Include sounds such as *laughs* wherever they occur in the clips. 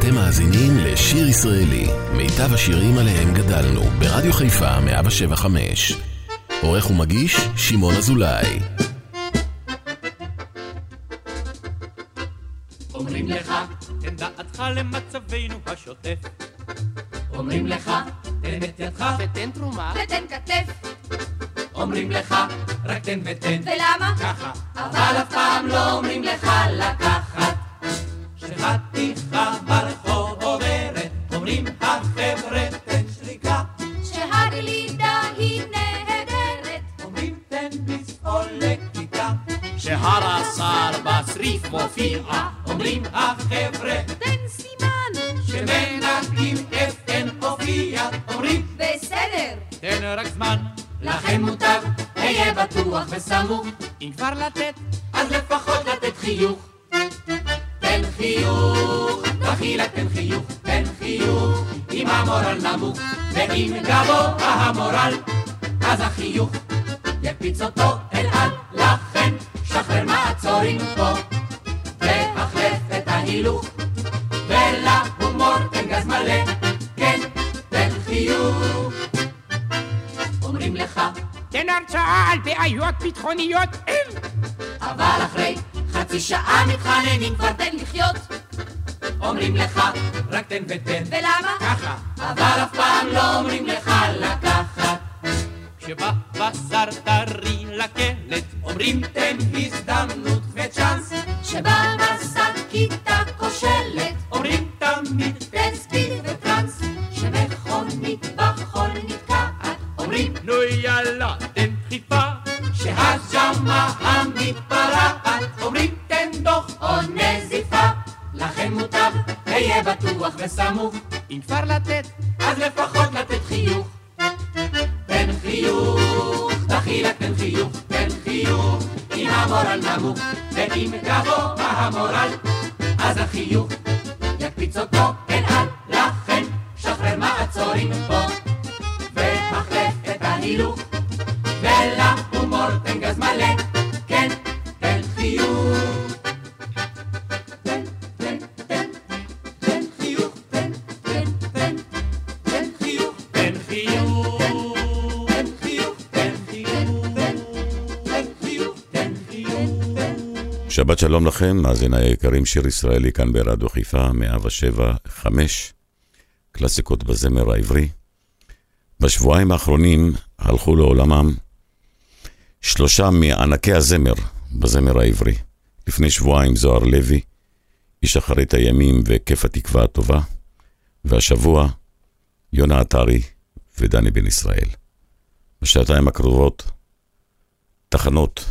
אתם מאזינים לשיר ישראלי, מיטב השירים עליהם גדלנו, ברדיו חיפה 175. עורך ומגיש, שמעון אזולאי. אומרים לך, תן דעתך למצבנו השוטף. אומרים לך, תן את ידך ותן תרומה. ותן כתף, אומרים לך, רק תן ותן ולמה? ככה. אבל אף פעם לא אומרים לך לקחת שחתיכה ברחוב עוברת אומרים החבר'ה תן שריקה שהגלידה היא נהדרת, אומרים תן ביס או לכיתה שהרס"ר בצריף מופיע. אומרים החבר'ה תן סימן, שמנקים אפן הופיע אומרים בסדר, תן רק זמן, לכן מוטב היה בטוח וסמוך אם כבר לתת. אז לפחות לתת חיוך. ואם גבוה המורל, אז החיוך יקפיץ אותו אל על, לכן שחרר מעצורים פה, והחלף את ההילוך, ולהומור תן גז מלא, כן, תן חיוך. אומרים לך, תן הרצאה על בעיות ביטחוניות. אבל אחרי חצי שעה מתחננים כבר תן לחיות. אומרים לך, רק תן ותן, ולמה? ככה. אבל אף פעם לא אומרים לך לקחת. כשבא בשר טרי לקלט, אומרים תן הזדמנות וצ'אנס. שבא בשקית הכושלת, אומרים תמיד תן ספיד וטראנס. שמכונית בחול נתקעת. אומרים נו יאללה, תן דחיפה. שהג'מה המתפרעת. אומרים תן דוח או נזיפה. לכן מוטב, היה בטוח וסמוך. אם כבר לתת. אז לפחות לתת חיוך. תן חיוך, דחילק תן חיוך, תן חיוך, אם המורל נמוך, ואם גבוה המורל, אז החיוך יקפיץ אותו אל על, לכן שחרר מעצורים פה, והחלף את ההילוך, ולהומור תן גז מלא, שלום לכם, מאזיני היקרים, שיר ישראלי כאן ברדיו חיפה, 107, 5, קלאסיקות בזמר העברי. בשבועיים האחרונים הלכו לעולמם שלושה מענקי הזמר בזמר העברי. לפני שבועיים זוהר לוי, איש אחרית הימים וכיף התקווה הטובה, והשבוע יונה עטרי ודני בן ישראל. בשעתיים הקרובות תחנות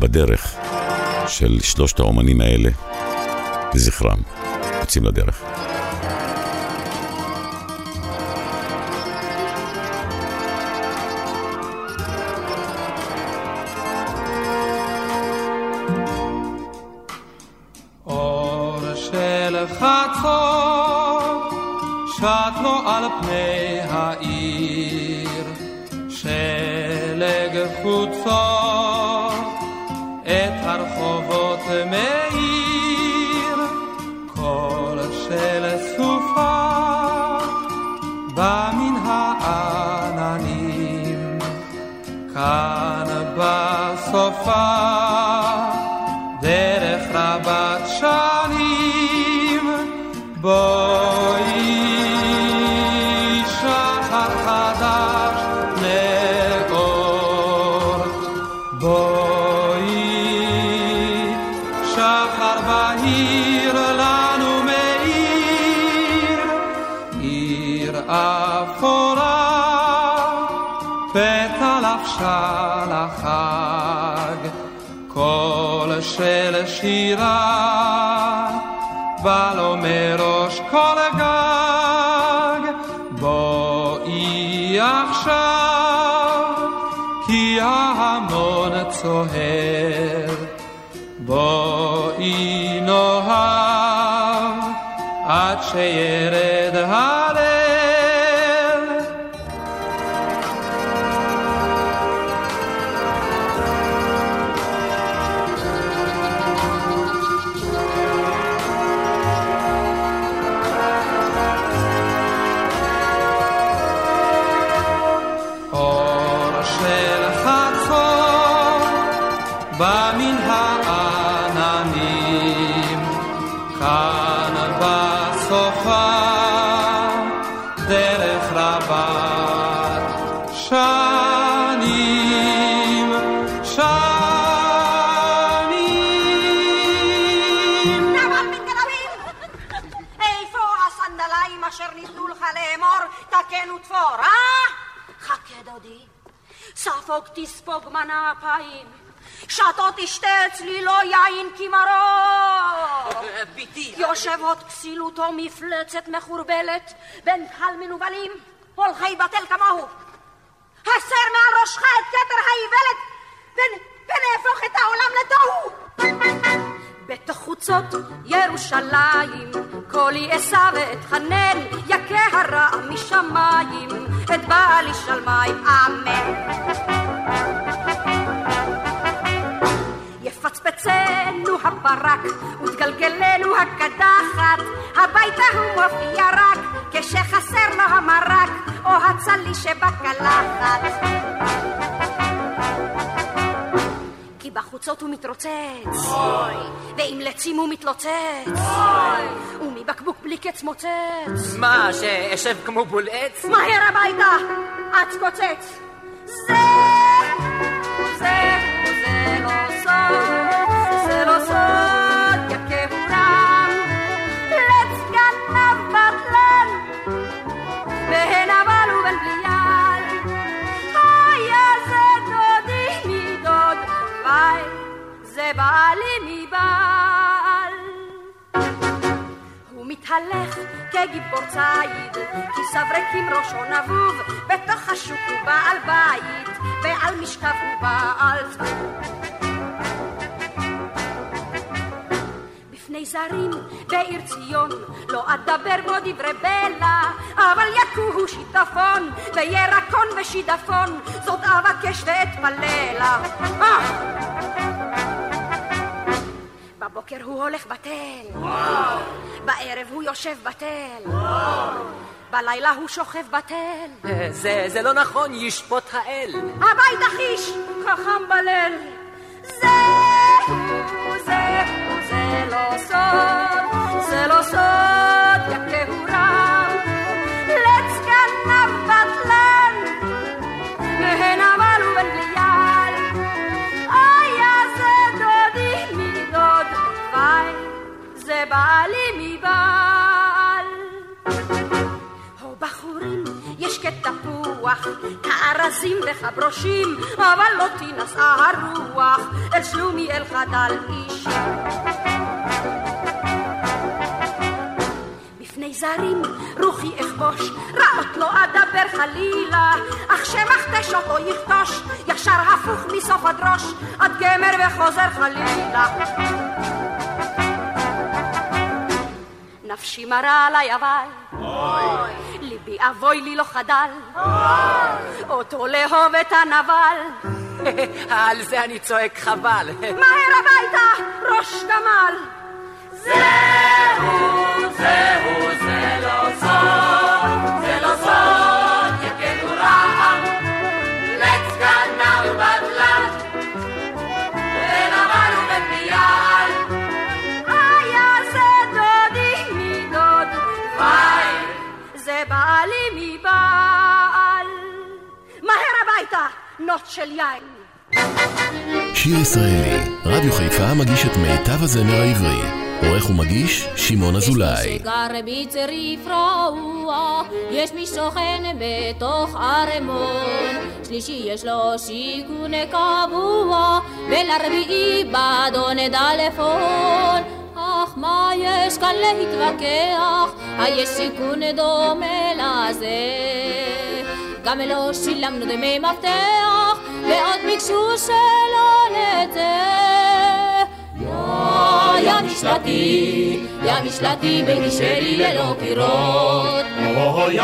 בדרך של שלושת האומנים האלה לזכרם. יוצאים לדרך. אור של חצות שט על פני Ultimate צוהר בואי נאהב עד שירד מנה אפיים. שתו תשתה אצלי לא יין כי מרור. ביתי. יושב עוד כסילותו מפלצת מחורבלת, בין קהל מנוולים, הולכי בטל כמוהו. הסר מעל ראשך את כתר האיוולת, ונ- ונהפוך את העולם לתוהו. בתוך חוצות ירושלים, קולי אשא ואתחנן, יכה הרע משמיים, את בעלי שלמים, אמן. יפצפצנו הברק, ותגלגלנו הקדחת, הביתה הוא מופיע רק, כשחסר לו המרק, או הצלי שבקלחת. כי בחוצות הוא מתרוצץ, ועם לצים הוא מתלוצץ, ומבקבוק בלי קץ מוצץ. מה, שאשב כמו בול עץ? מהר הביתה, עץ קוצץ. זה, בעלי מבעל. הוא מתהלך כגיבור ציד, כיסיו ריקים ראשו נבוב, בתוך השוק הוא בעל בית, ועל משכב הוא בעל בפני זרים בעיר ציון, לא אדבר בו דברי בלע, אבל יכוהו שיטפון, וירקון ושידפון, זאת אבקש ואתפללה. אה! בבוקר הוא הולך בתל, בערב הוא יושב בתל, בלילה הוא שוכב בתל. זה, זה לא נכון, ישפוט האל. הביתה חיש, חכם בליל. זה לא סוד, זה לא סוד, יכהו רם. לץ גנב בטלן, והן אבל ובן בליעל. היה זה דודי מדוד, וואי, זה בעלי מבעל. הו בחורים, יש כתפוח, כארזים וכברושים, אבל לא תינשא הרוח, אל שלומי אל חדל איש. בפני זרים רוחי אכבוש, רעות לא אדבר חלילה, אך שמכתש אותו יכתוש, ישר הפוך מסוף עד ראש, עד גמר וחוזר חלילה. נפשי מרה עליי אבל, ליבי אבוי לי לא חדל, אותו לאהוב את הנבל, *laughs* על זה אני צועק חבל. מהר הביתה, ראש גמל. זהו, שיר ישראלי, רדיו חיפה מגיש את מיטב הזמר העברי. עורך ומגיש, שמעון אזולאי. יש מי שגר בצריף רעוע, יש מי שוכן בתוך ערמון, שלישי יש לו שיכון קבוע, ולרביעי באדון דלפון. אך מה יש כאן להתווכח, היש שיכון דומה לזה. גם לא שילמנו דמי מפתח, ועוד ביקשו שלא נצא. יא, משלתי, יא משלתי ביתי שלי ללא קירות. או יא,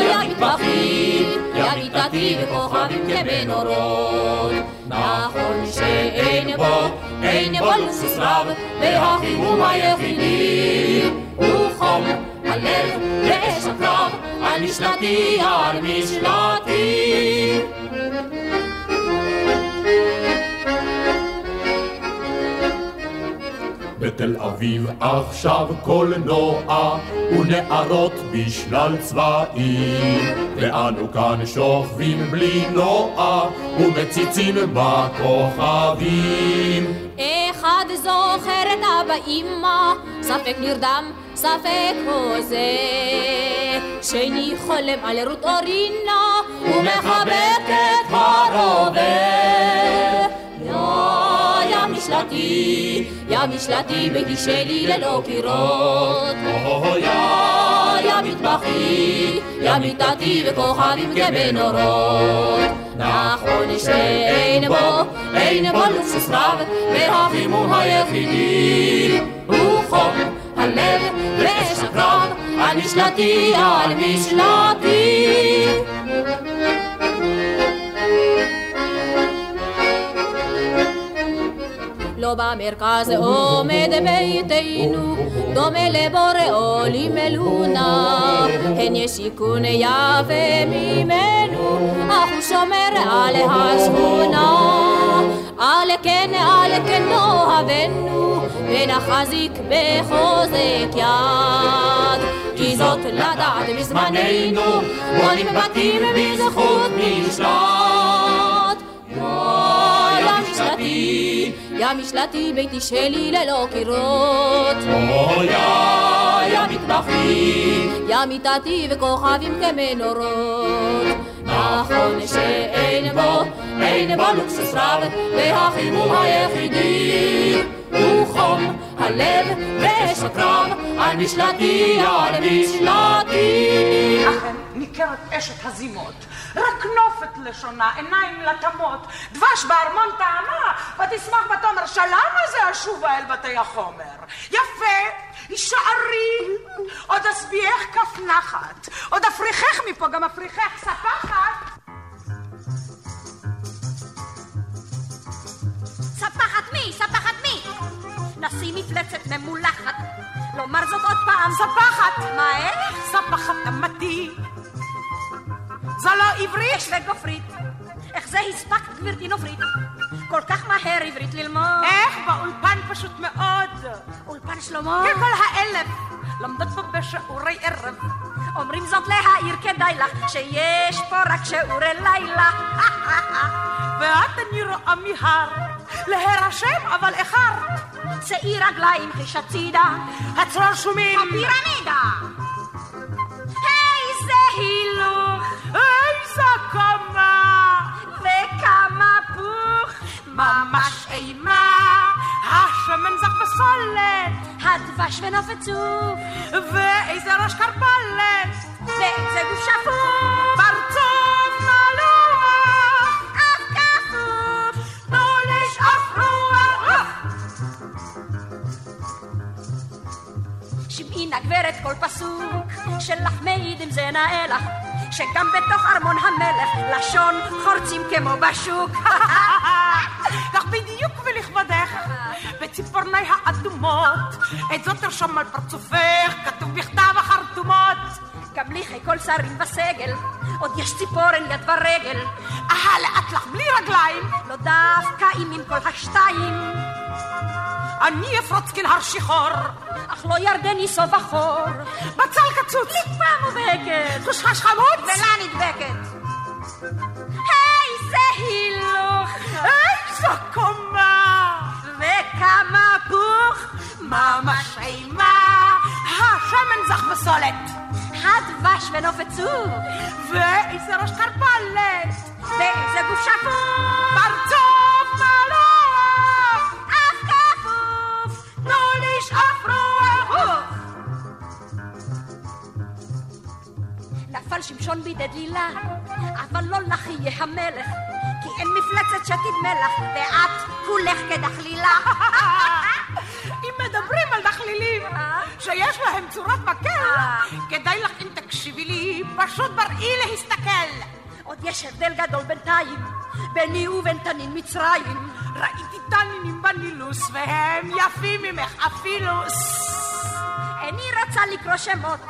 יא מטבחים, יא מיטתי וכוכבים כמנורות. נכון שאין בו, אין בו לוסוס רב, והחימום היחידי הוא חום הלב ואש הקרב, על משלתי, על משלתי. בתל אביב עכשיו קולנוע ונערות בשלל צבעים ואנו כאן שוכבים בלי נוע ומציצים בכוכבים אחד זוכר את אבא אמא, ספק נרדם, ספק הוזה. שני חולם על רות אורינה, ומחבק את הרובה. יא משלתי, יא משלתי, ביתי שלי ללא קירות. יא מטבחי, יא מיטתי וכוכבים כבנורות. נכון שאין בו, אין בו לוקסוס רב, והחימום היחידי הוא חום הלב ואש הקרב, על משלתי, על משלתי. לא במרכז עומד ביתנו, דומה לבורא לימלונה. הן ישיקון יפה ממנו, אך הוא שומר על השכונה. על כן, על כן נאהבנו, ונחזיק בחוזק יד. כי זאת לדעת בזמננו, בונים בתים בזכות משלט. יא משלתי, יא משלתי, ביתי שלי ללא קירות. יא מטבחי, יא מיטתי וכוכבים כמנורות. נכון שאין בו, אין בו לוקסוס רב, והחימום היחידי הוא חום הלב ואש הקרב, על משלתי, על משלתי. אכן, ניכרת אשת הזימות, רק נופת לשונה, עיניים לטמות, דבש בארמון טעמה, ותשמח ותאמר שלמה זה אשובה אל בתי החומר. יפה, הישארי, עוד אשביעך כף נחת, עוד אפריחך מפה, גם אפריחך ספחת. ספחת מי? ספחת מי? נשים מפלצת ממולחת. לומר זאת עוד פעם. ספחת. מה איך? ספחת אמתי. זו לא עברית? וגופרית. איך זה הספקת, גברתי נופרית? כל כך מהר עברית ללמוד. איך? באולפן פשוט מאוד. אולפן שלמה? ככל האלף. לומדות פה בשיעורי ערב. אומרים זאת להעיר כדאי לך, שיש פה רק שיעורי לילה. *laughs* ואת אני רואה מיהר, להירשם אבל איחרת. שאי רגליים חיש הצידה, הצרור שומים. הפירמידה. הילוך, איזה קומה, וכמה פוך, ממש אימה. השמן זך בסולת, הדבש ונוף עצוב, ואיזה ראש קרפלת, ואיזה גוף שפוף, שמעי נא גברת כל פסוק, שלך מעיד אם זה נאה לך, שגם בתוך ארמון המלך לשון חורצים כמו בשוק. *laughs* כך בדיוק ולכבודך, בציפורני האדומות, את זאת תרשום על פרצופך, כתוב בכתב החרטומות. גם לי חי כל שרים בסגל, עוד יש ציפורן יד ורגל. אהה, לאט לך בלי רגליים. לא דווקא אם עם כל השתיים. אני אפרוץ כנהר שיחור, אך לא ירדני סוף החור. בצל קצוץ, טיפה מובהקת, חושחש חמוץ, ולה נדבקת. איזה הילוך, איזו קומה, וכמה פוך, ממש אימה, השמן זך בסולת, הדבש ונוף עצוב, ואיזה ראש קרפלת, ואיזה גוף שפוף, פרצוף לשאוף רוח. נפל שמשון בידי דלילה, אבל לא לך יהיה המלך, כי אין מפלצת שתדמה לך, ואת כולך כדחלילה. אם מדברים על דחלילים שיש להם צורת מקל, כדאי לך אם תקשיבי לי, פשוט בראי להסתכל. עוד יש הבדל גדול בינתיים, ביני ובין תנין מצרים. ראיתי תנינים בנילוס, והם יפים ממך אפילו. איני רוצה לקרוא שמות,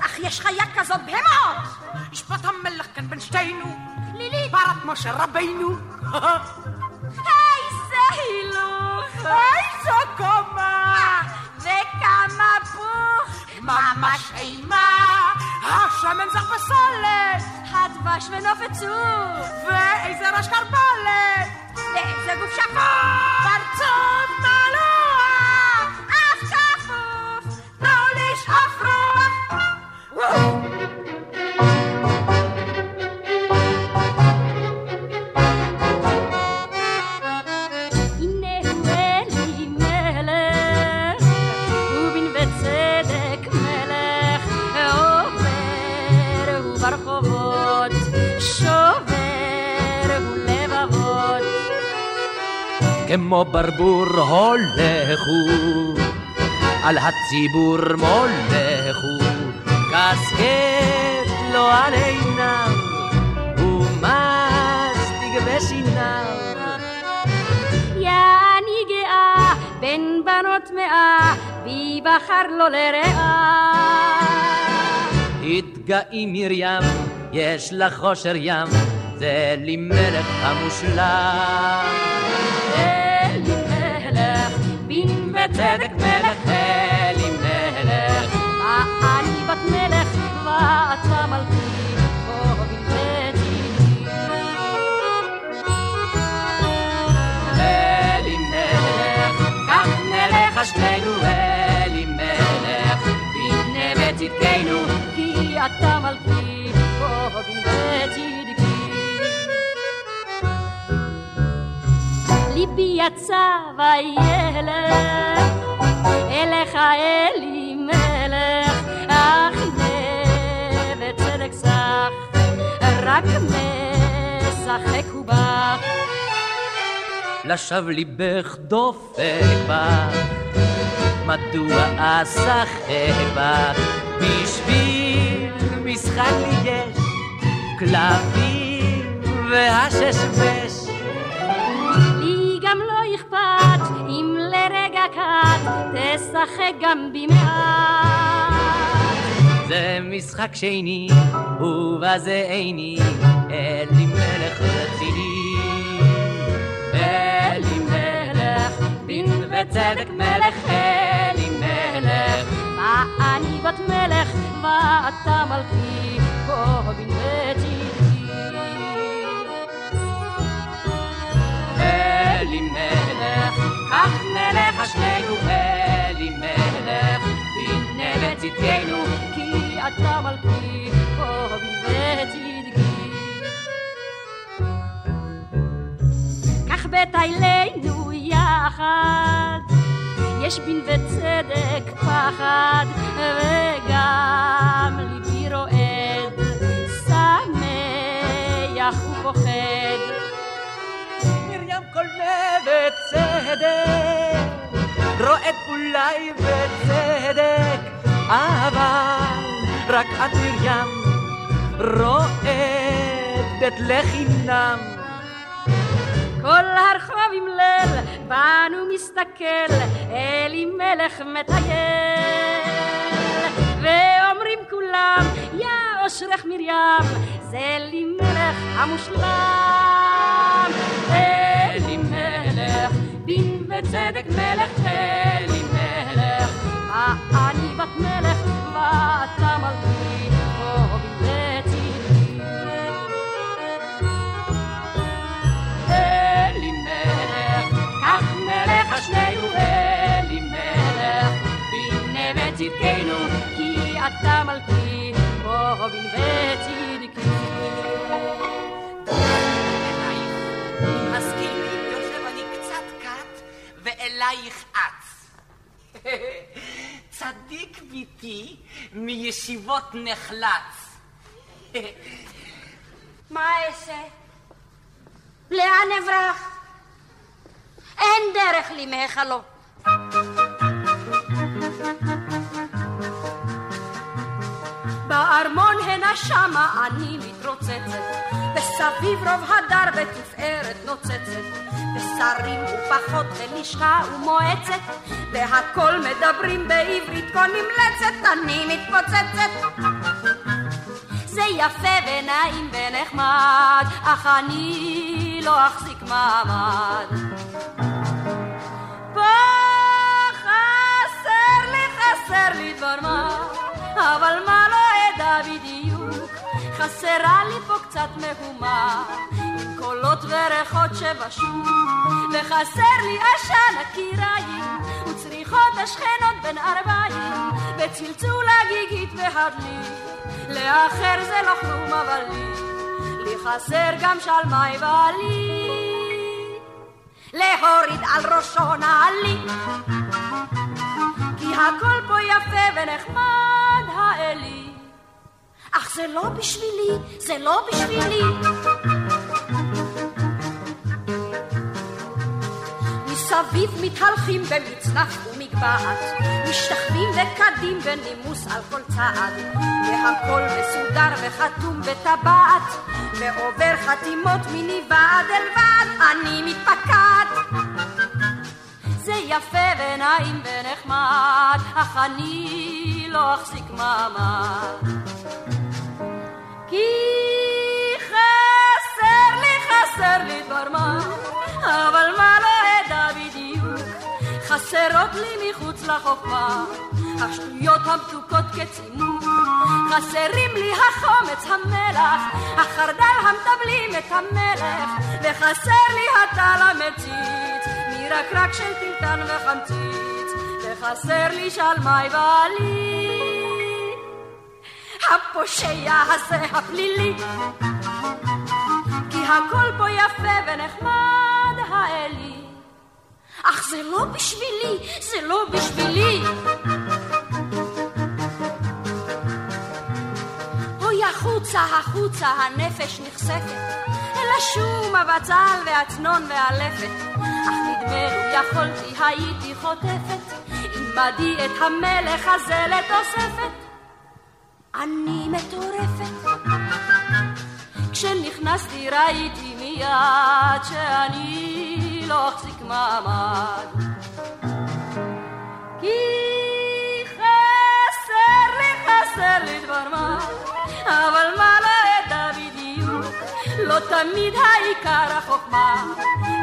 אך יש חיה כזאת בהמות. ישפוט המלך כאן בין שתינו, לילית, פרת משה רבינו. איזה הילוך, איזו קומה, וכמה פוך, ממש אימה, השמן זך בסולת, הדבש ונוף עצוב, ואיזה ראש קרפלת, ואיזה גוף שפוף, פרצוף כמו ברבור הולכו, על הציבור מולכו, קסקט לו על עיניו, ומסטיג בשיניו. יעני גאה בין בנות מאה, בי בחר לו לרעה. התגאי מרים, יש לך חושר ים, זה לי מלך המושלם. וצדק מלך, אלי מלך. אני בת מלך, ואתה מלכי, בוא בלבדי. אלי מלך, כך נלך שנינו, אלי מלך, בנה וצדקנו, כי אתה מלכי, בוא בלבדי. ליבי יצא וילך אליך אלי מלך, אך הנה וצדק סך, רק משחק ובך. לשווא ליבך דופק בך, מדוע אשחק בך? בשביל משחק לי יש כלבים והששבש. קט תשחק גם במעט. זה משחק שני, ובזה איני, אלי מלך רציני. אלי מלך, דין וצדק מלך, אלי מלך. מה אני בת מלך, ואתה מלכי, בוא בן. אלי מלך, כך נלך שנינו, אלי מלך, בנה וצדקנו, כי אתה מלכי, בן ותדעי. כך בתיילנו יחד, יש בין וצדק פחד, וגם ליבי רועד, שמח ופוחד. מרים כל בצדק, רועד אולי בצדק, אבל רק את מרים רועדת לחינם. כל הרחוב עם ליל, בנו מסתכל, אלי מלך מטייל. ואומרים כולם, יא אושרך מרים, זה לי מלך המושלם. אלי מלך, דין וצדק מלך, אלי מלך. אני בת מלך, ואתה מלכי, בוא בלתי אלי מלך, כך נלך שנינו אלי מלך, בנה וצדקנו, כי אתה מלכי, בוא בן אץ. *laughs* צדיק ביתי מישיבות נחלץ. *laughs* מה אעשה? לאן אברח? אין דרך לי מהיכלו. *laughs* בארמון הנה שמה אני מתרוצצת, וסביב רוב הדר בתפארת נוצצת, ושרים ופחות ולשכה ומועצת, והכל מדברים בעברית כה נמלצת, אני מתפוצצת. זה יפה ונעים ונחמד, אך אני לא אחזיק מעמד. פה חסר לי, חסר לי דבר מה, אבל מה לא אדע בדיוק, חסרה לי פה קצת מהומה, עם קולות וריחות שבשוק, וחסר לי עשן הקיריים, וצריחות השכנות בין ארבעים, וצלצול הגיגית והדלי, לאחר זה לא כלום אבל לי, לי חסר גם שלמי בעלי. להוריד על ראשו נעלי. כי הכל פה יפה ונחמד האלי. אך זה לא בשבילי, זה לא בשבילי. מסביב מתהלכים במצנח ומגבעת, משתכבים וקדים בנימוס על כל צעד, והכל מסודר וחתום בטבעת, ועובר חתימות מניוועד אל ועד, אני מתפקעת. זה יפה ונעים ונחמד, אך אני לא אחזיק מעמד. כי חסר לי, חסר לי דבר מה, אבל מה לא אדע בדיוק, חסרות לי מחוץ לחוכמה, השטויות המתוקות כצימוק, חסרים לי החומץ, המלח, החרדל המטבלים את המלך, וחסר לי הטל המציץ, מרקרק של טלטן וחמציץ, וחסר לי שלמי בעלי. הפושע הזה הפלילי, כי הכל פה יפה ונחמד האלי. אך זה לא בשבילי, זה לא בשבילי. אוי החוצה, החוצה, הנפש נחשפת, אל השום, הבצל והצנון והלפת. אך נדמה לו יכולתי, הייתי חוטפת, עמדי את המלך הזה לתוספת. אני מטורפת. כשנכנסתי ראיתי מיד שאני לא אחזיק מעמד. כי חסר לי, חסר לי דבר מה, אבל מה לא אדע בדיוק, לא תמיד העיקר החוכמה,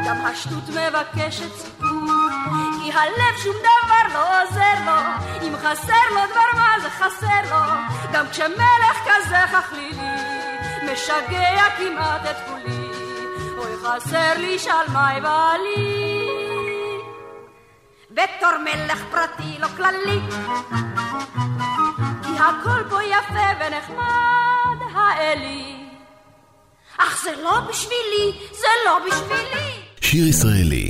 גם השטות מבקשת סיפור, כי הלב שום דבר לא עוזר לו, אם חסר לו דבר מה זה חסר לו, גם כשמלך כזה חכלילי, משגע כמעט את כולי, אוי חסר לי שלמי בעלי. בתור מלך פרטי לא כללי, כי הכל פה יפה ונחמד האלי. אך זה לא בשבילי, זה לא בשבילי. שיר ישראלי,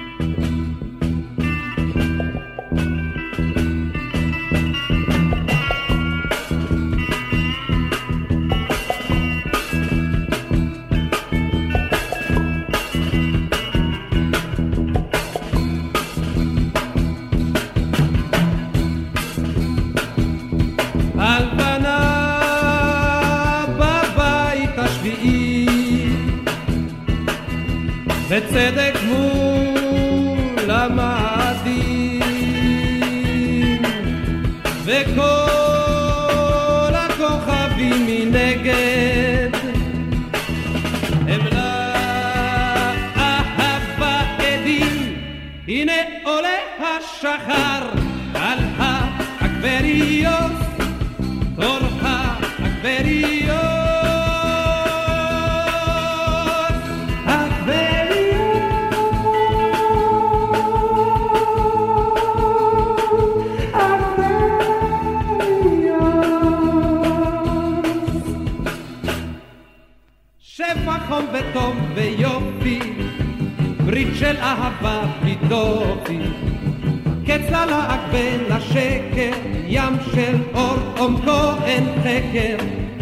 ים של אור עומקו אין חקר,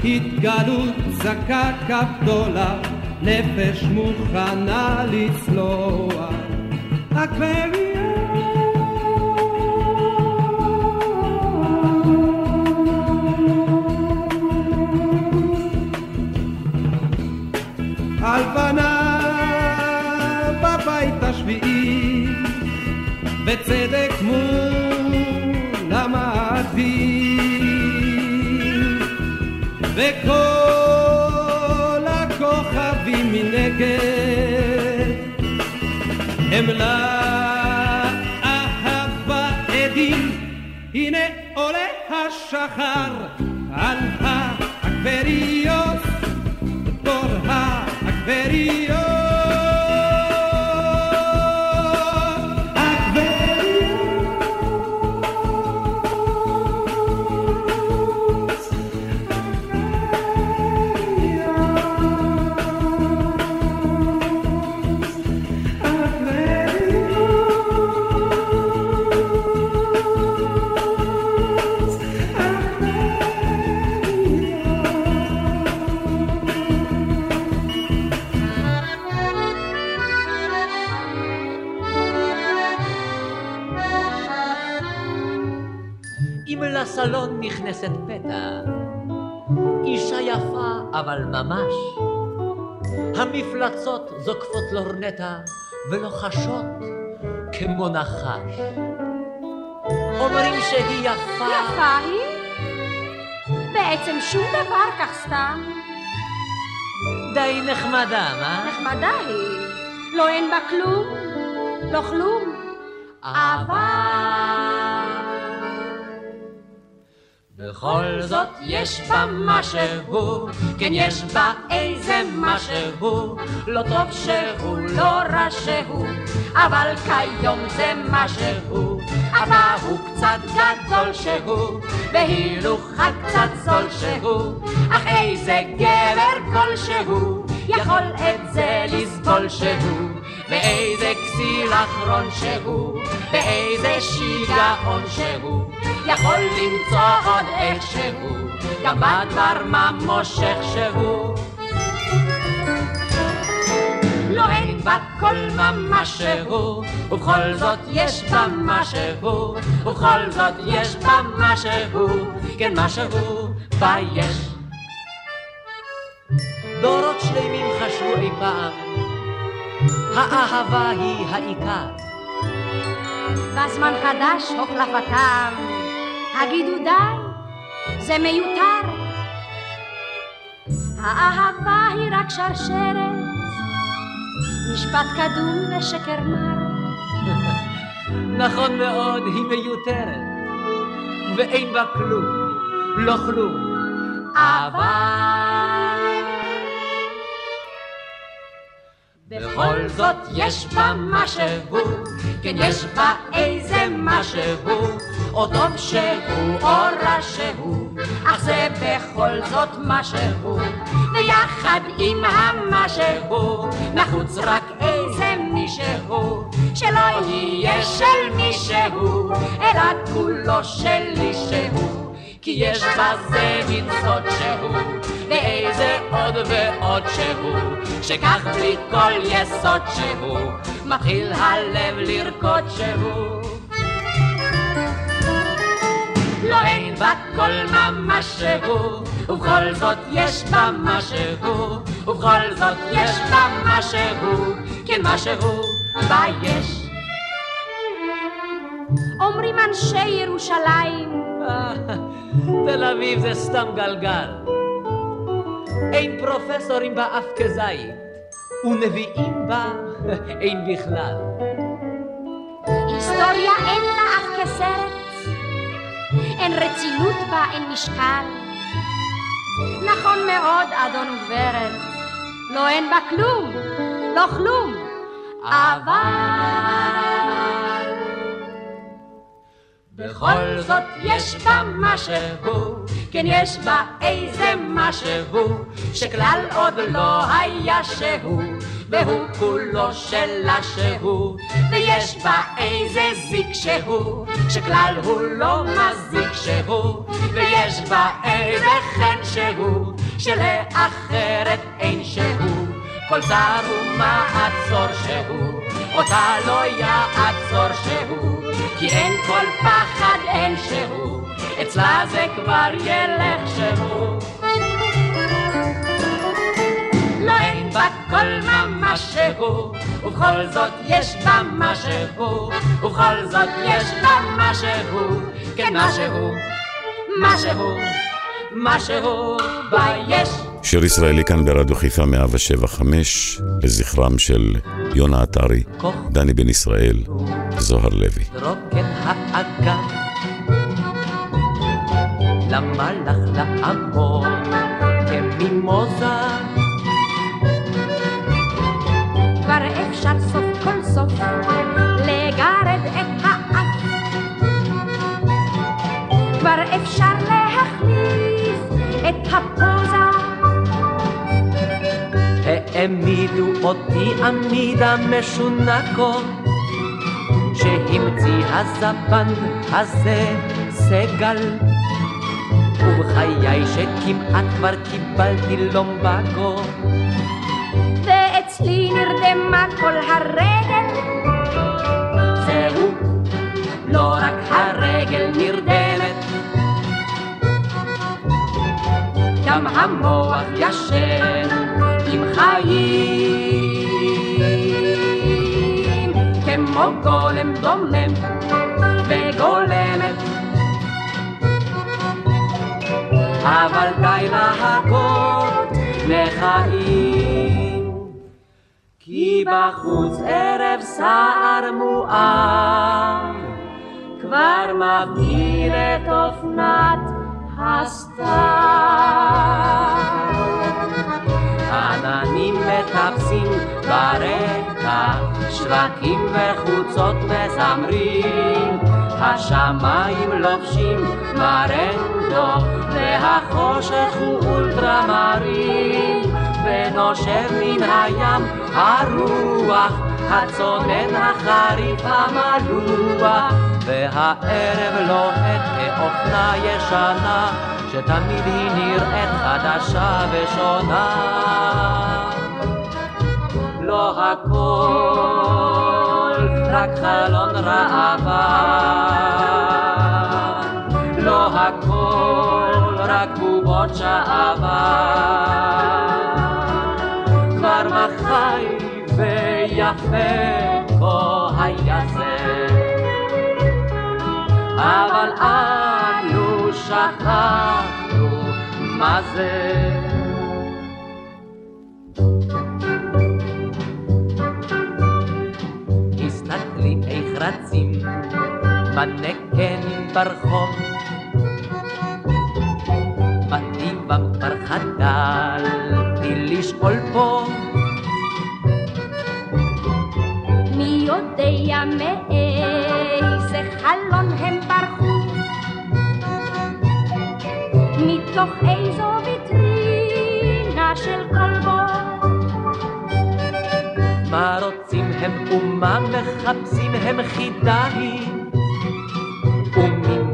התגלות זקקה גדולה, נפש מוכנה לצלוע. הלבנה בבית השביעי וצדק מול וכל אבל ממש, המפלצות זוקפות לורנטה ולוחשות כמו נחש. אומרים שהיא יפה. יפה היא? בעצם שום דבר כך סתם. די נחמדה, מה? נחמדה היא. לא אין בה כלום, לא כלום. אבל... בכל זאת יש בה משהו, כן יש בה איזה משהו, לא טוב שהוא, לא רע שהוא, אבל כיום זה משהו, אבא הוא קצת גדול שהוא, והילוכה קצת זול שהוא, אך איזה גבר כלשהו, יכול את זה לסבול שהוא, ואיזה כסיל אחרון שהוא, ואיזה שיגעון שהוא, יכול למצוא עוד איכשהו, גם בדבר מה מושך שהוא. לא אין בה כל ממש שהוא, ובכל זאת יש בה משהו, ובכל זאת יש בה משהו, כן משהו בה יש. דורות שלמים חשבו אי פעם, האהבה היא העיקר. בזמן חדש הוחלפתם, הגידו די, זה מיותר. האהבה היא רק שרשרת, משפט קדום ושקר מר. *laughs* נכון מאוד, היא מיותרת, ואין בה כלום, לא כלום. אבל... בכל זאת יש בה משהו, כן יש בה איזה משהו, או טוב שהוא או רע שהוא, אך זה בכל זאת משהו, ויחד עם המשהו, נחוץ רק איזה מישהו, שלא יהיה של מישהו, אלא כולו שלי שהוא. כי יש בזה סוד שהוא, ואיזה עוד ועוד שהוא, שכך בלי כל יסוד שהוא, מתחיל הלב לרקוד שהוא. לא אין בה כל ממש שהוא, ובכל זאת יש בה משהו, ובכל זאת יש בה משהו, כן משהו בה יש. אומרים אנשי ירושלים, *laughs* תל אביב זה סתם גלגל. אין פרופסורים בה אף כזית, ונביאים בה אין בכלל. היסטוריה אין לה אף כסרט, אין רצינות בה, אין משקל. נכון מאוד, אדון וגברת, לא אין בה כלום, לא כלום, אבל... בכל זאת יש בה משהו, כן יש בה איזה משהו, שכלל עוד לא היה שהוא, והוא כולו שלה שהוא, ויש בה איזה זיק שהוא, שכלל הוא לא מזיק שהוא, ויש בה איזה חן שהוא, שלאחרת אין שהוא. כל צער ומעצור שהוא, אותה לא יעצור שהוא, כי אין כל פחד אין שהוא, אצלה זה כבר ילך שהוא. לא אין בה כל ממש שהוא, ובכל זאת יש בה משהו, ובכל זאת יש בה משהו, כן משהו, משהו, משהו בה יש. שיר ישראלי כאן ברדיו חיפה 175, לזכרם של יונה עטרי, דני בן ישראל, זוהר לוי. לעמוד כמימוזה. כבר אפשר סוף כל סוף לגרד את האף. כבר אפשר להחליף את הפוזה. העמידו אותי עמידה משונה כה, שהמציא הזבן הזה סגל. ובחיי שכמעט כבר קיבלתי לומבגו, ואצלי נרדמה כל הרגל. זהו, לא רק הרגל נרדמת, וגם המוח ישן עם חיים כמו גולם דומם וגולמת אבל די להכות מחיים כי בחוץ ערב סער מואר כבר מבהיל את אופנת הסתיו. עננים מטפסים ברקע, שווקים וחוצות מזמרים, השמיים לובשים מרנדו, והחושך הוא אולטרמרים, ונושב מן הים הרוח, הצונן החריף המלוח, והערב לוהט כאופנה ישנה, שתמיד היא נראית חדשה ושונה. הכל רק חלון ראווה, לא הכל רק בובות שעבר. כבר מחי ויפה כה היה זה, אבל אנו שכחנו מה זה. בנקן ברחוב בטבעם כבר חדלתי לשאול פה מי יודע מאיזה חלון הם ברחו? מתוך איזו ויטרינה של כלבו? מה רוצים הם ומה מחפשים הם חידה היא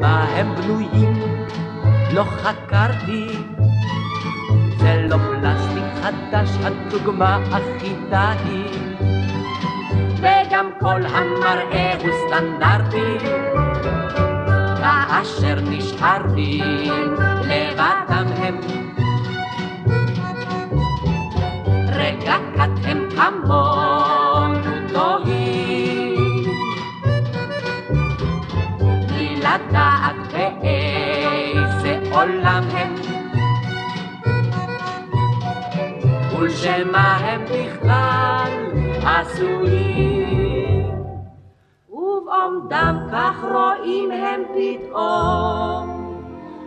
וממה הם בנויים? לא חקרתי זה לא פלסטיק חדש הדוגמה אחידה היא וגם כל המראה הוא סטנדרטי. כאשר נשארתי לבדם הם. רגע קט הם כמונו עולם הם ולשמה הם בכלל עשויים. ובעומדם כך רואים הם פתאום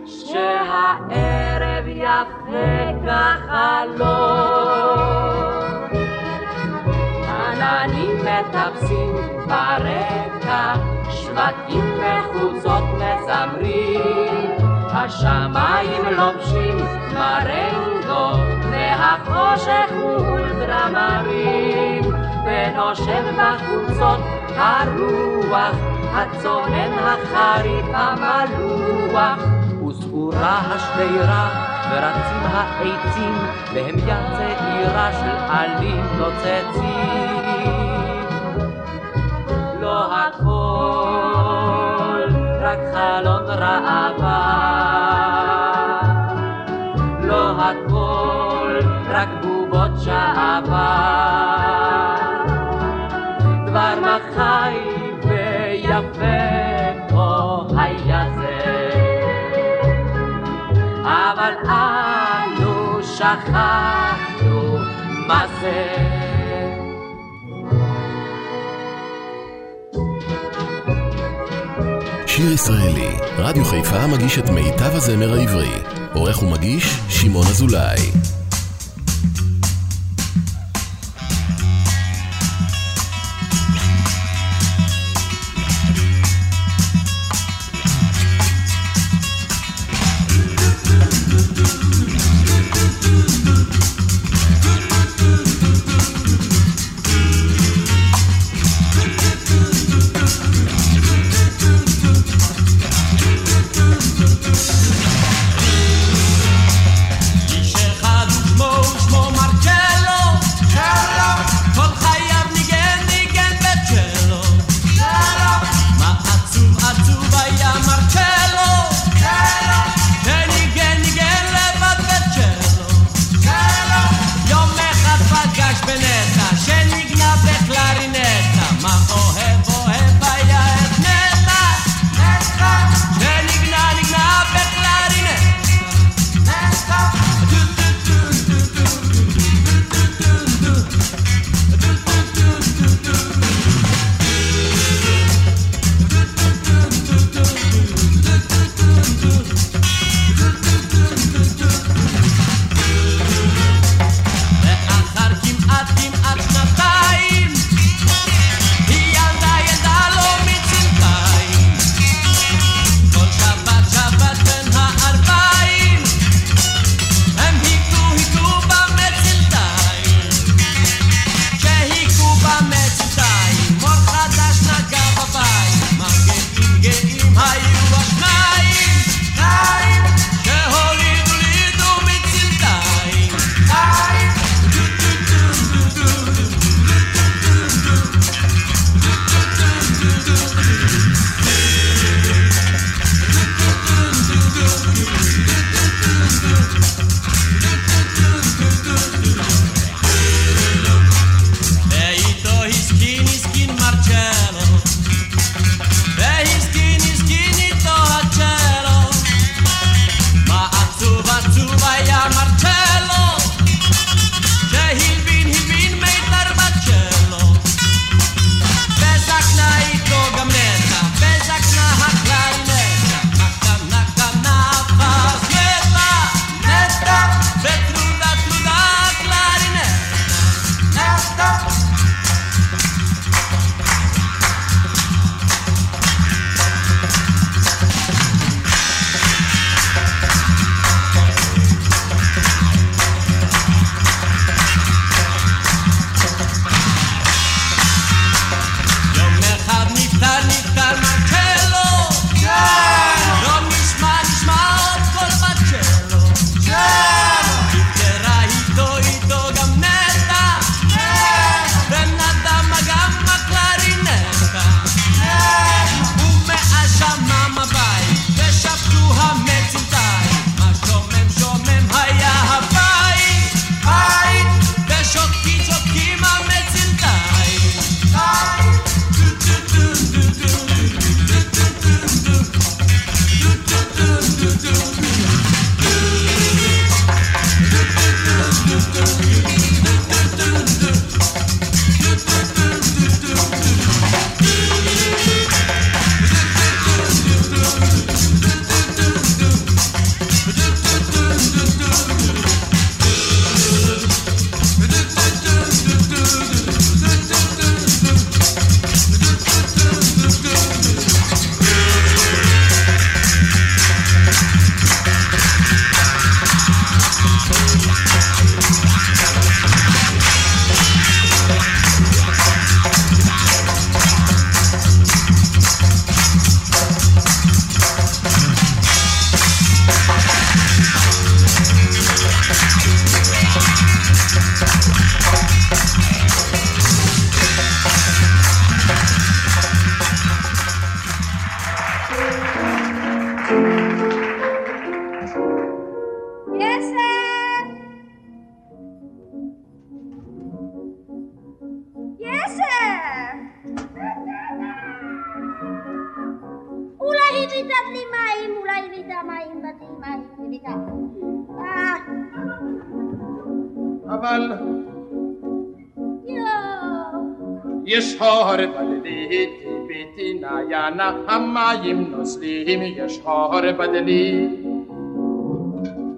שהערב יפה כחלום. עננים מטפסים ברקע, שבטים וחוצות מזמרים, השמיים לובשים מרנגו, והחושך הוא אולטרמרים, ונושב בחוצות הרוח, הצונן החריף המלוח. וסעורה השדרה ורצים העצים והם יצעירה של עלים נוצצים לא הכל רק חלון ראווה שעבר דבר מחי ויפה כה היה זה אבל אנו שכחנו מה זה. שיר ישראלי, רדיו חיפה מגיש את מיטב הזמר העברי. עורך ומגיש, שמעון אזולאי. ביתי נעיינה, המים נוזלים, יש הור בדלי.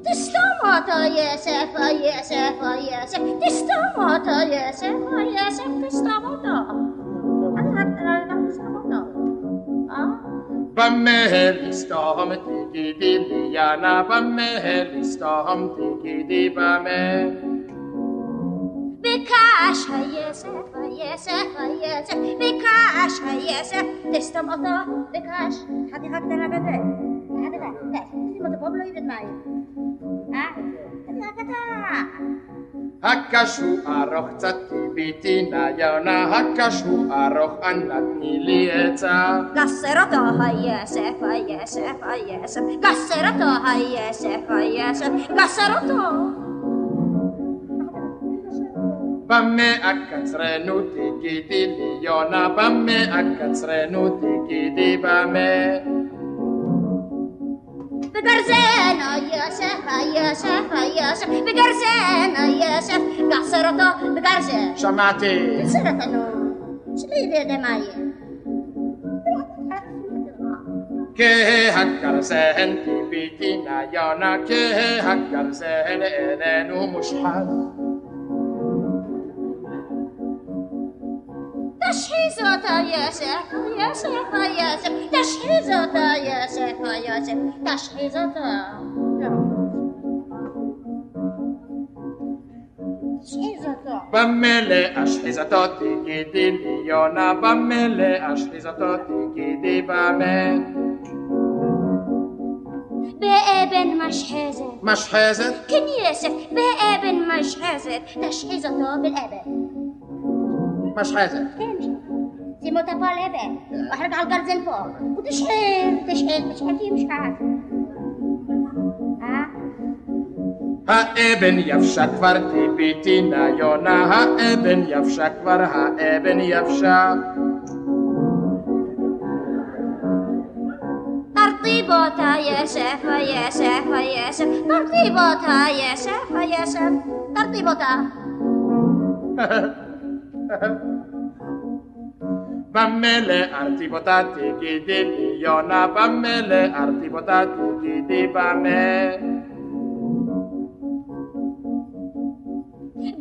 תסתום אותו יוסף, או יוסף, או יוסף, תסתום אותו יוסף, או יוסף, תסתום אותו. תסתום ביקש היוסף, היוסף, היוסף, ביקש היוסף, תסתום אותו, ביקש. חתיכה קטנה בזה. חתיכה, ביקש. שים אותו פה ולא יבד מים. אה? חתיכה קטנה. הקש הוא ארוך קצת טיביתי נעיינה, הקש הוא ארוך אנא תני לי עצה. גסר אותו היוסף, היוסף, היוסף, גסר אותו היוסף, היוסף, גסר אותו. במה אקצרנו תגידי לי יונה, במה אקצרנו תגידי במה. בגרזן היוסף, היוסף, היוסף, בגרזן היוסף, גסר אותו בגרזן. שמעתי. גסר אותו נו. שלא ידע מה יהיה. כהגרזן טיביתי נעיינה, כהגרזן איננו מושחת. אותו יוסף, יוסף, תשחיז אותו. תשחיז אותו. במה להשחיזתו תגידי לי יונה, במה להשחיזתו תגידי במה. באבן משחזת. משחזת? כן יוסף, באבן משחזת, תשחיז אותו באבן. משחזת. כן, שים אותה פה על אבן, ואחר כך על גרזן פה, ותשחיר, תשחיר, תשחיר, תהיה משחק. אה? האבן יבשה כבר טיביתי נעיונה, האבן יבשה כבר, האבן יבשה. תרטיב אותה יוסף, יוסף, יוסף, תרטיב אותה יוסף, יוסף, תרטיב אותה. במה להרטיב אותה תגידי לי יונה, במה להרטיב אותה תגידי במה.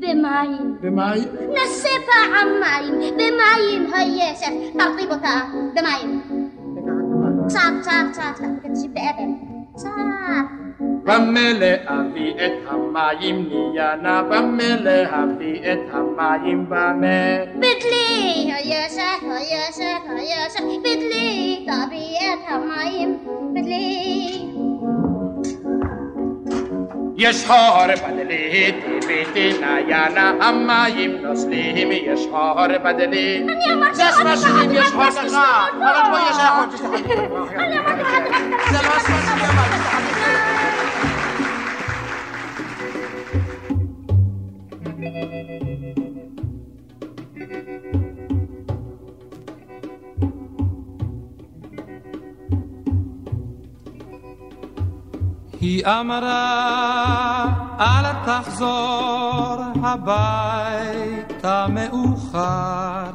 במים. במים? נסה פעם מים, במים היוסף, תרטיב אותה, במים. קצת, קצת, קצת, תקשיב באבן. קצת. במה להביא את המים ניאנה, במה להביא את המים במה. בדלי, היוסף, היוסף, היוסף, בדלי, תביא את המים, בדלי. יש הור בדלי, טיביתי נעיינה, המים נוזלים, יש הור בדלי. אני אמרתי זה סמסים, יש הור ככה, אבל פה יש היא אמרה, אל תחזור הביתה מאוחר.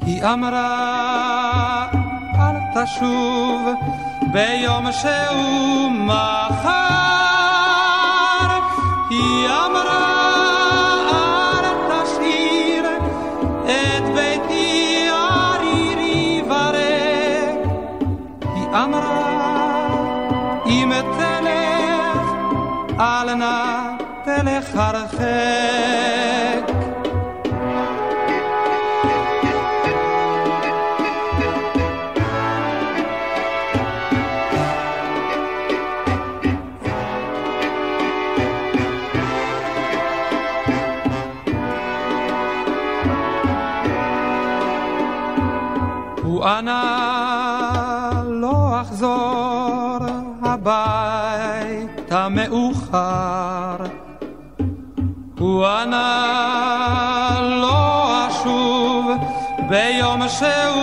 היא אמרה, אל תשוב ביום שהוא מחר. היא אמרה, לא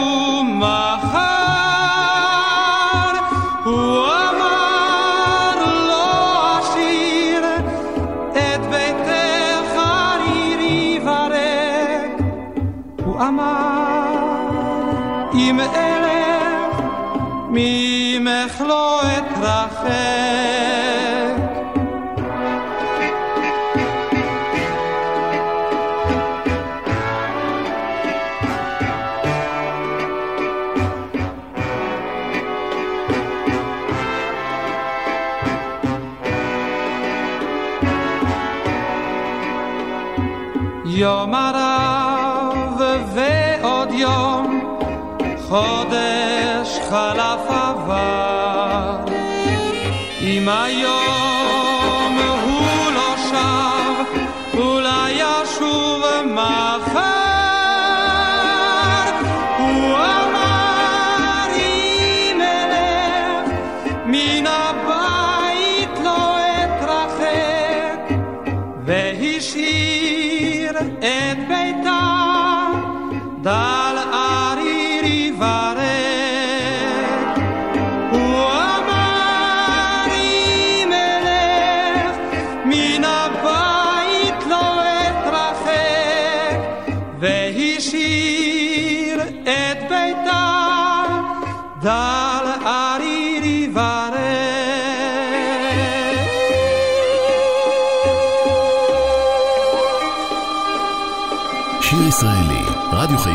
חודש חלף עבר. אם היום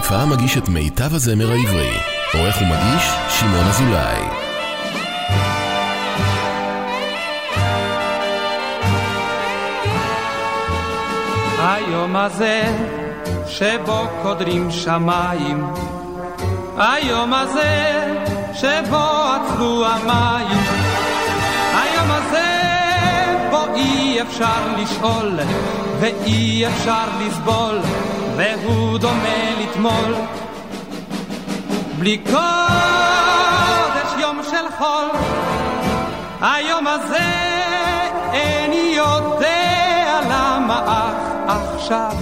חיפה מגיש את מיטב הזמר העברי. עורך ומגיש, שמעון אזולאי. היום הזה שבו קודרים שמיים, היום הזה שבו עצבו המים, היום הזה בו אי אפשר לשאול ואי אפשר לסבול, והוא דומה לתמול. בלי קודש יום של חול, היום הזה איני יודע למה אך עכשיו,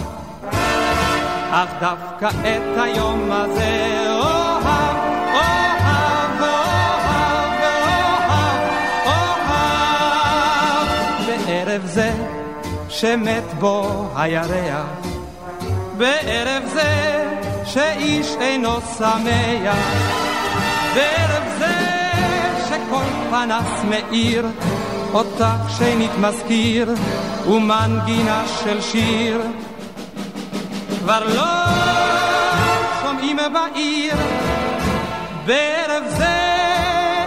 אך דווקא את היום הזה אוהב. בערב זה שמת בו הירח, בערב זה שאיש אינו שמח, בערב זה שכל פנס מאיר, אותך שנית מזכיר, ומנגינה של שיר. כבר לא שומעים בעיר, בערב זה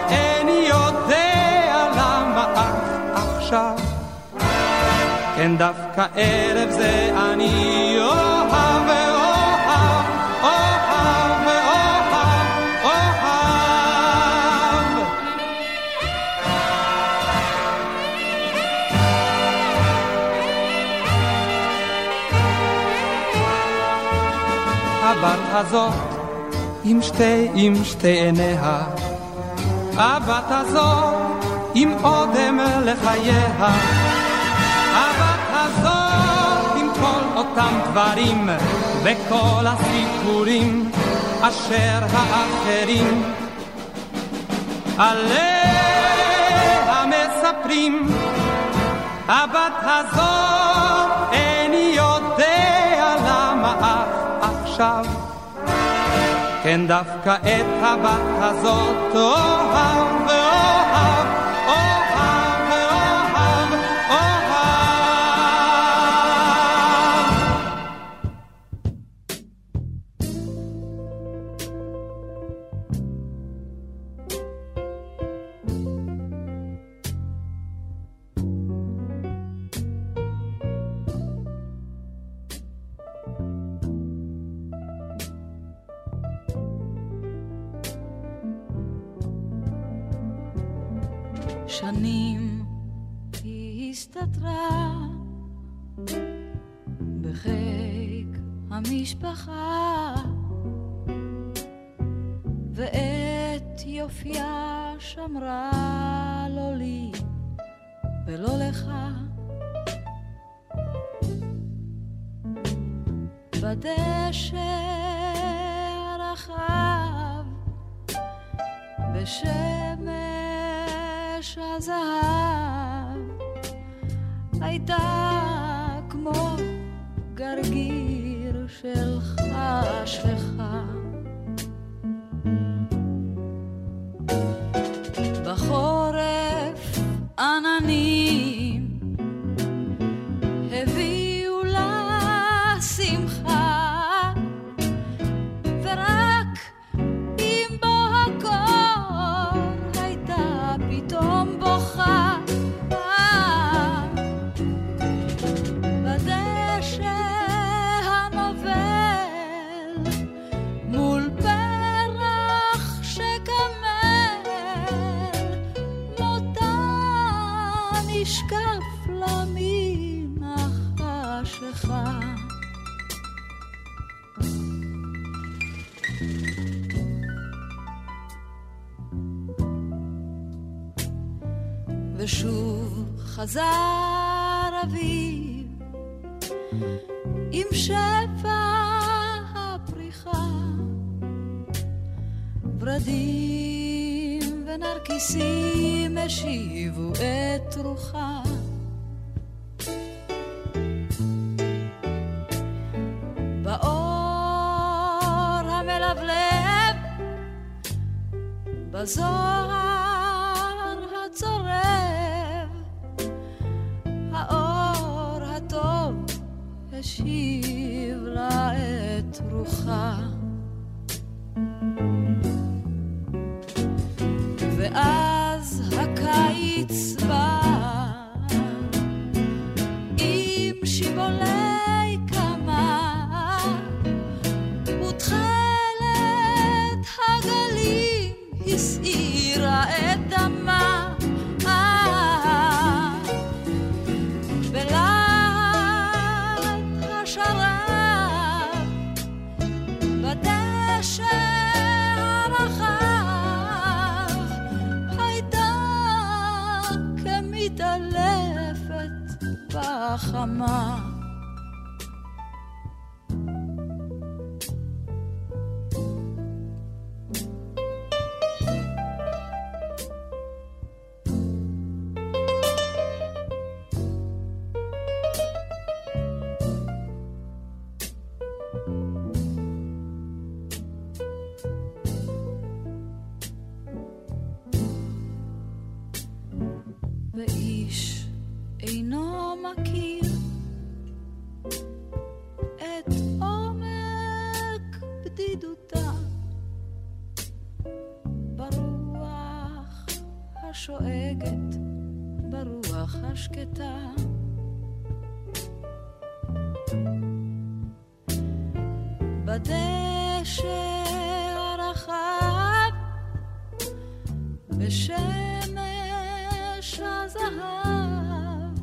איני יודע למה אך עכשיו. כן דווקא ערב זה אני אוהב הבת הזאת עם שתי, עם שתי עיניה, הבת הזאת עם אודם לחייה, הבת הזאת עם כל אותם דברים וכל הסיפורים אשר האחרים עליה מספרים. הבת הזאת איני יודע למה אך עכשיו כן דווקא את הבת הזאת אוהב שמרה לא לי ולא לך. בדשא הרחב בשמש הזהב הייתה ושוב חזר אביב עם שפע הפריחה. ורדים ונרקיסים השיבו את רוחה. באור המלבלב בזוהר השיב לה את רוחה השואגת, ברוח השקטה. בדשא הרחב בשמש הזהב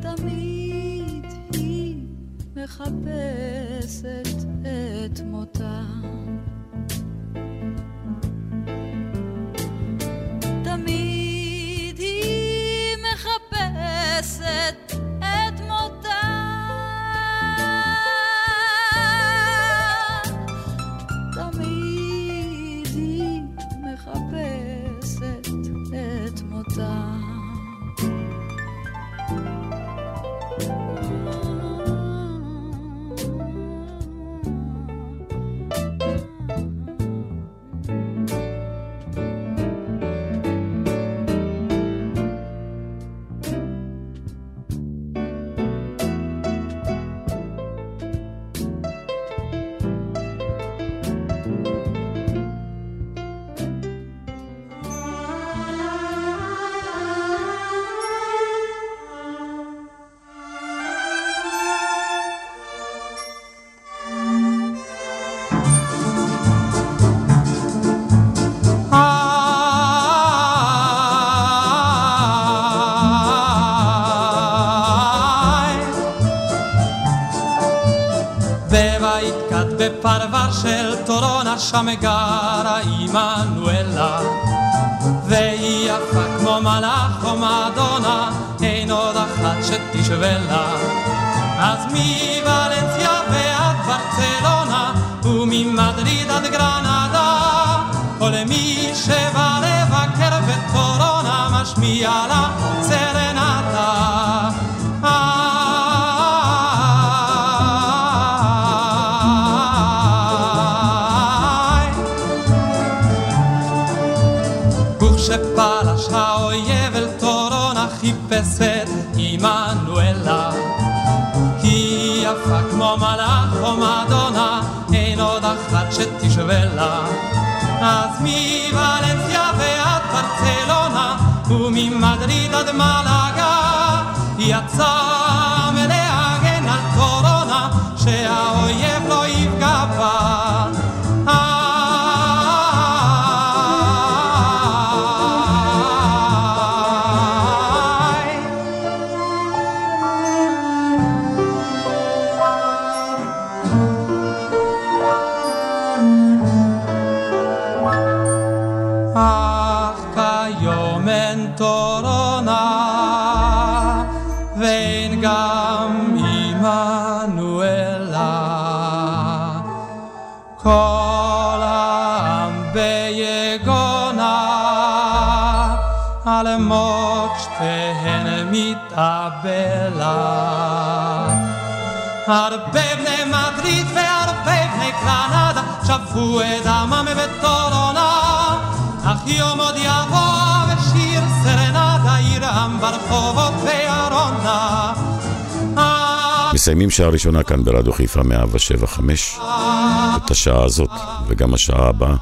תמיד היא מחפשת את מותה. כת בפרבר של טורונה שם גרה עמנואלה. והיא יפה כמו מלאך או מדונה אין עוד אחת שתשווה לה אז מוולנסיה ועד ברצלונה וממדריד עד גרנדה כל מי שבא לבקר בטורונה משמיע לה סרנטה אחת שתשווה לה אז מוולנסיה ועד ברצלונה וממדריד עד מלאגה יצא הרבה בני מדריד והרבה בני קרנדה שפכו את דמם עונה אך יום עוד יבוא ושיר סרנדה ירעם ברחובות וירונה מסיימים שעה ראשונה כאן ברדיו חיפה 175 את השעה הזאת וגם השעה הבאה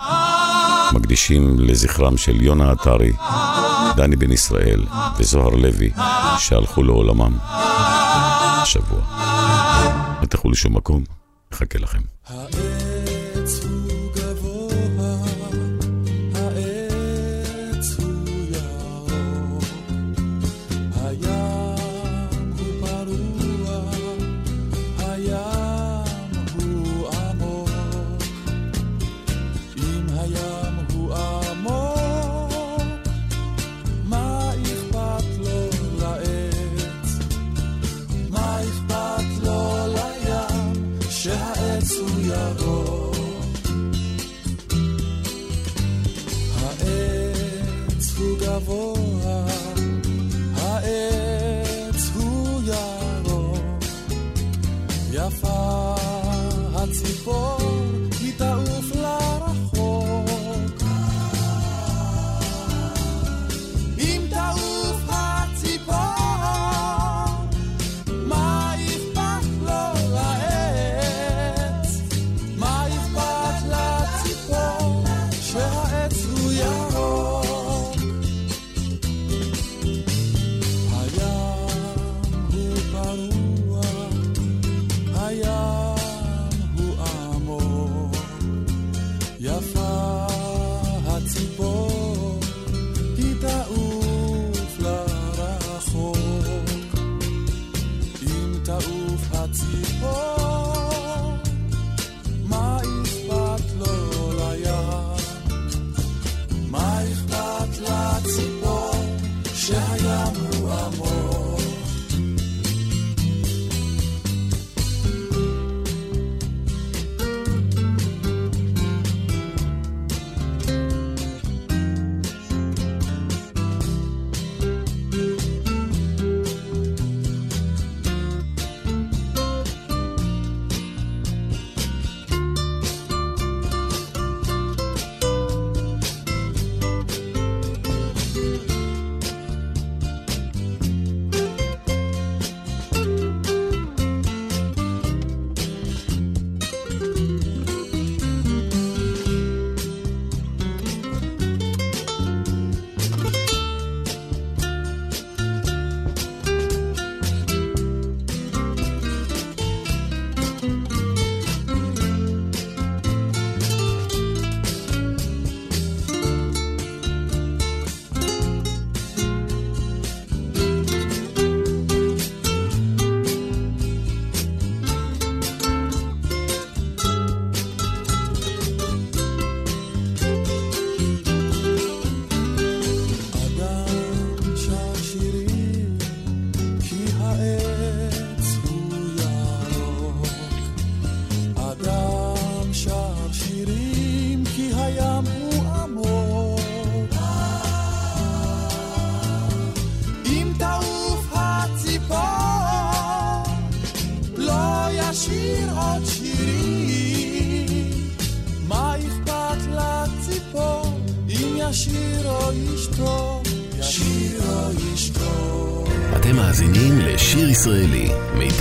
מקדישים לזכרם של יונה עטרי, דני בן ישראל וזוהר לוי שהלכו לעולמם השבוע. אל תלכו לשום מקום, נחכה לכם. העץ הוא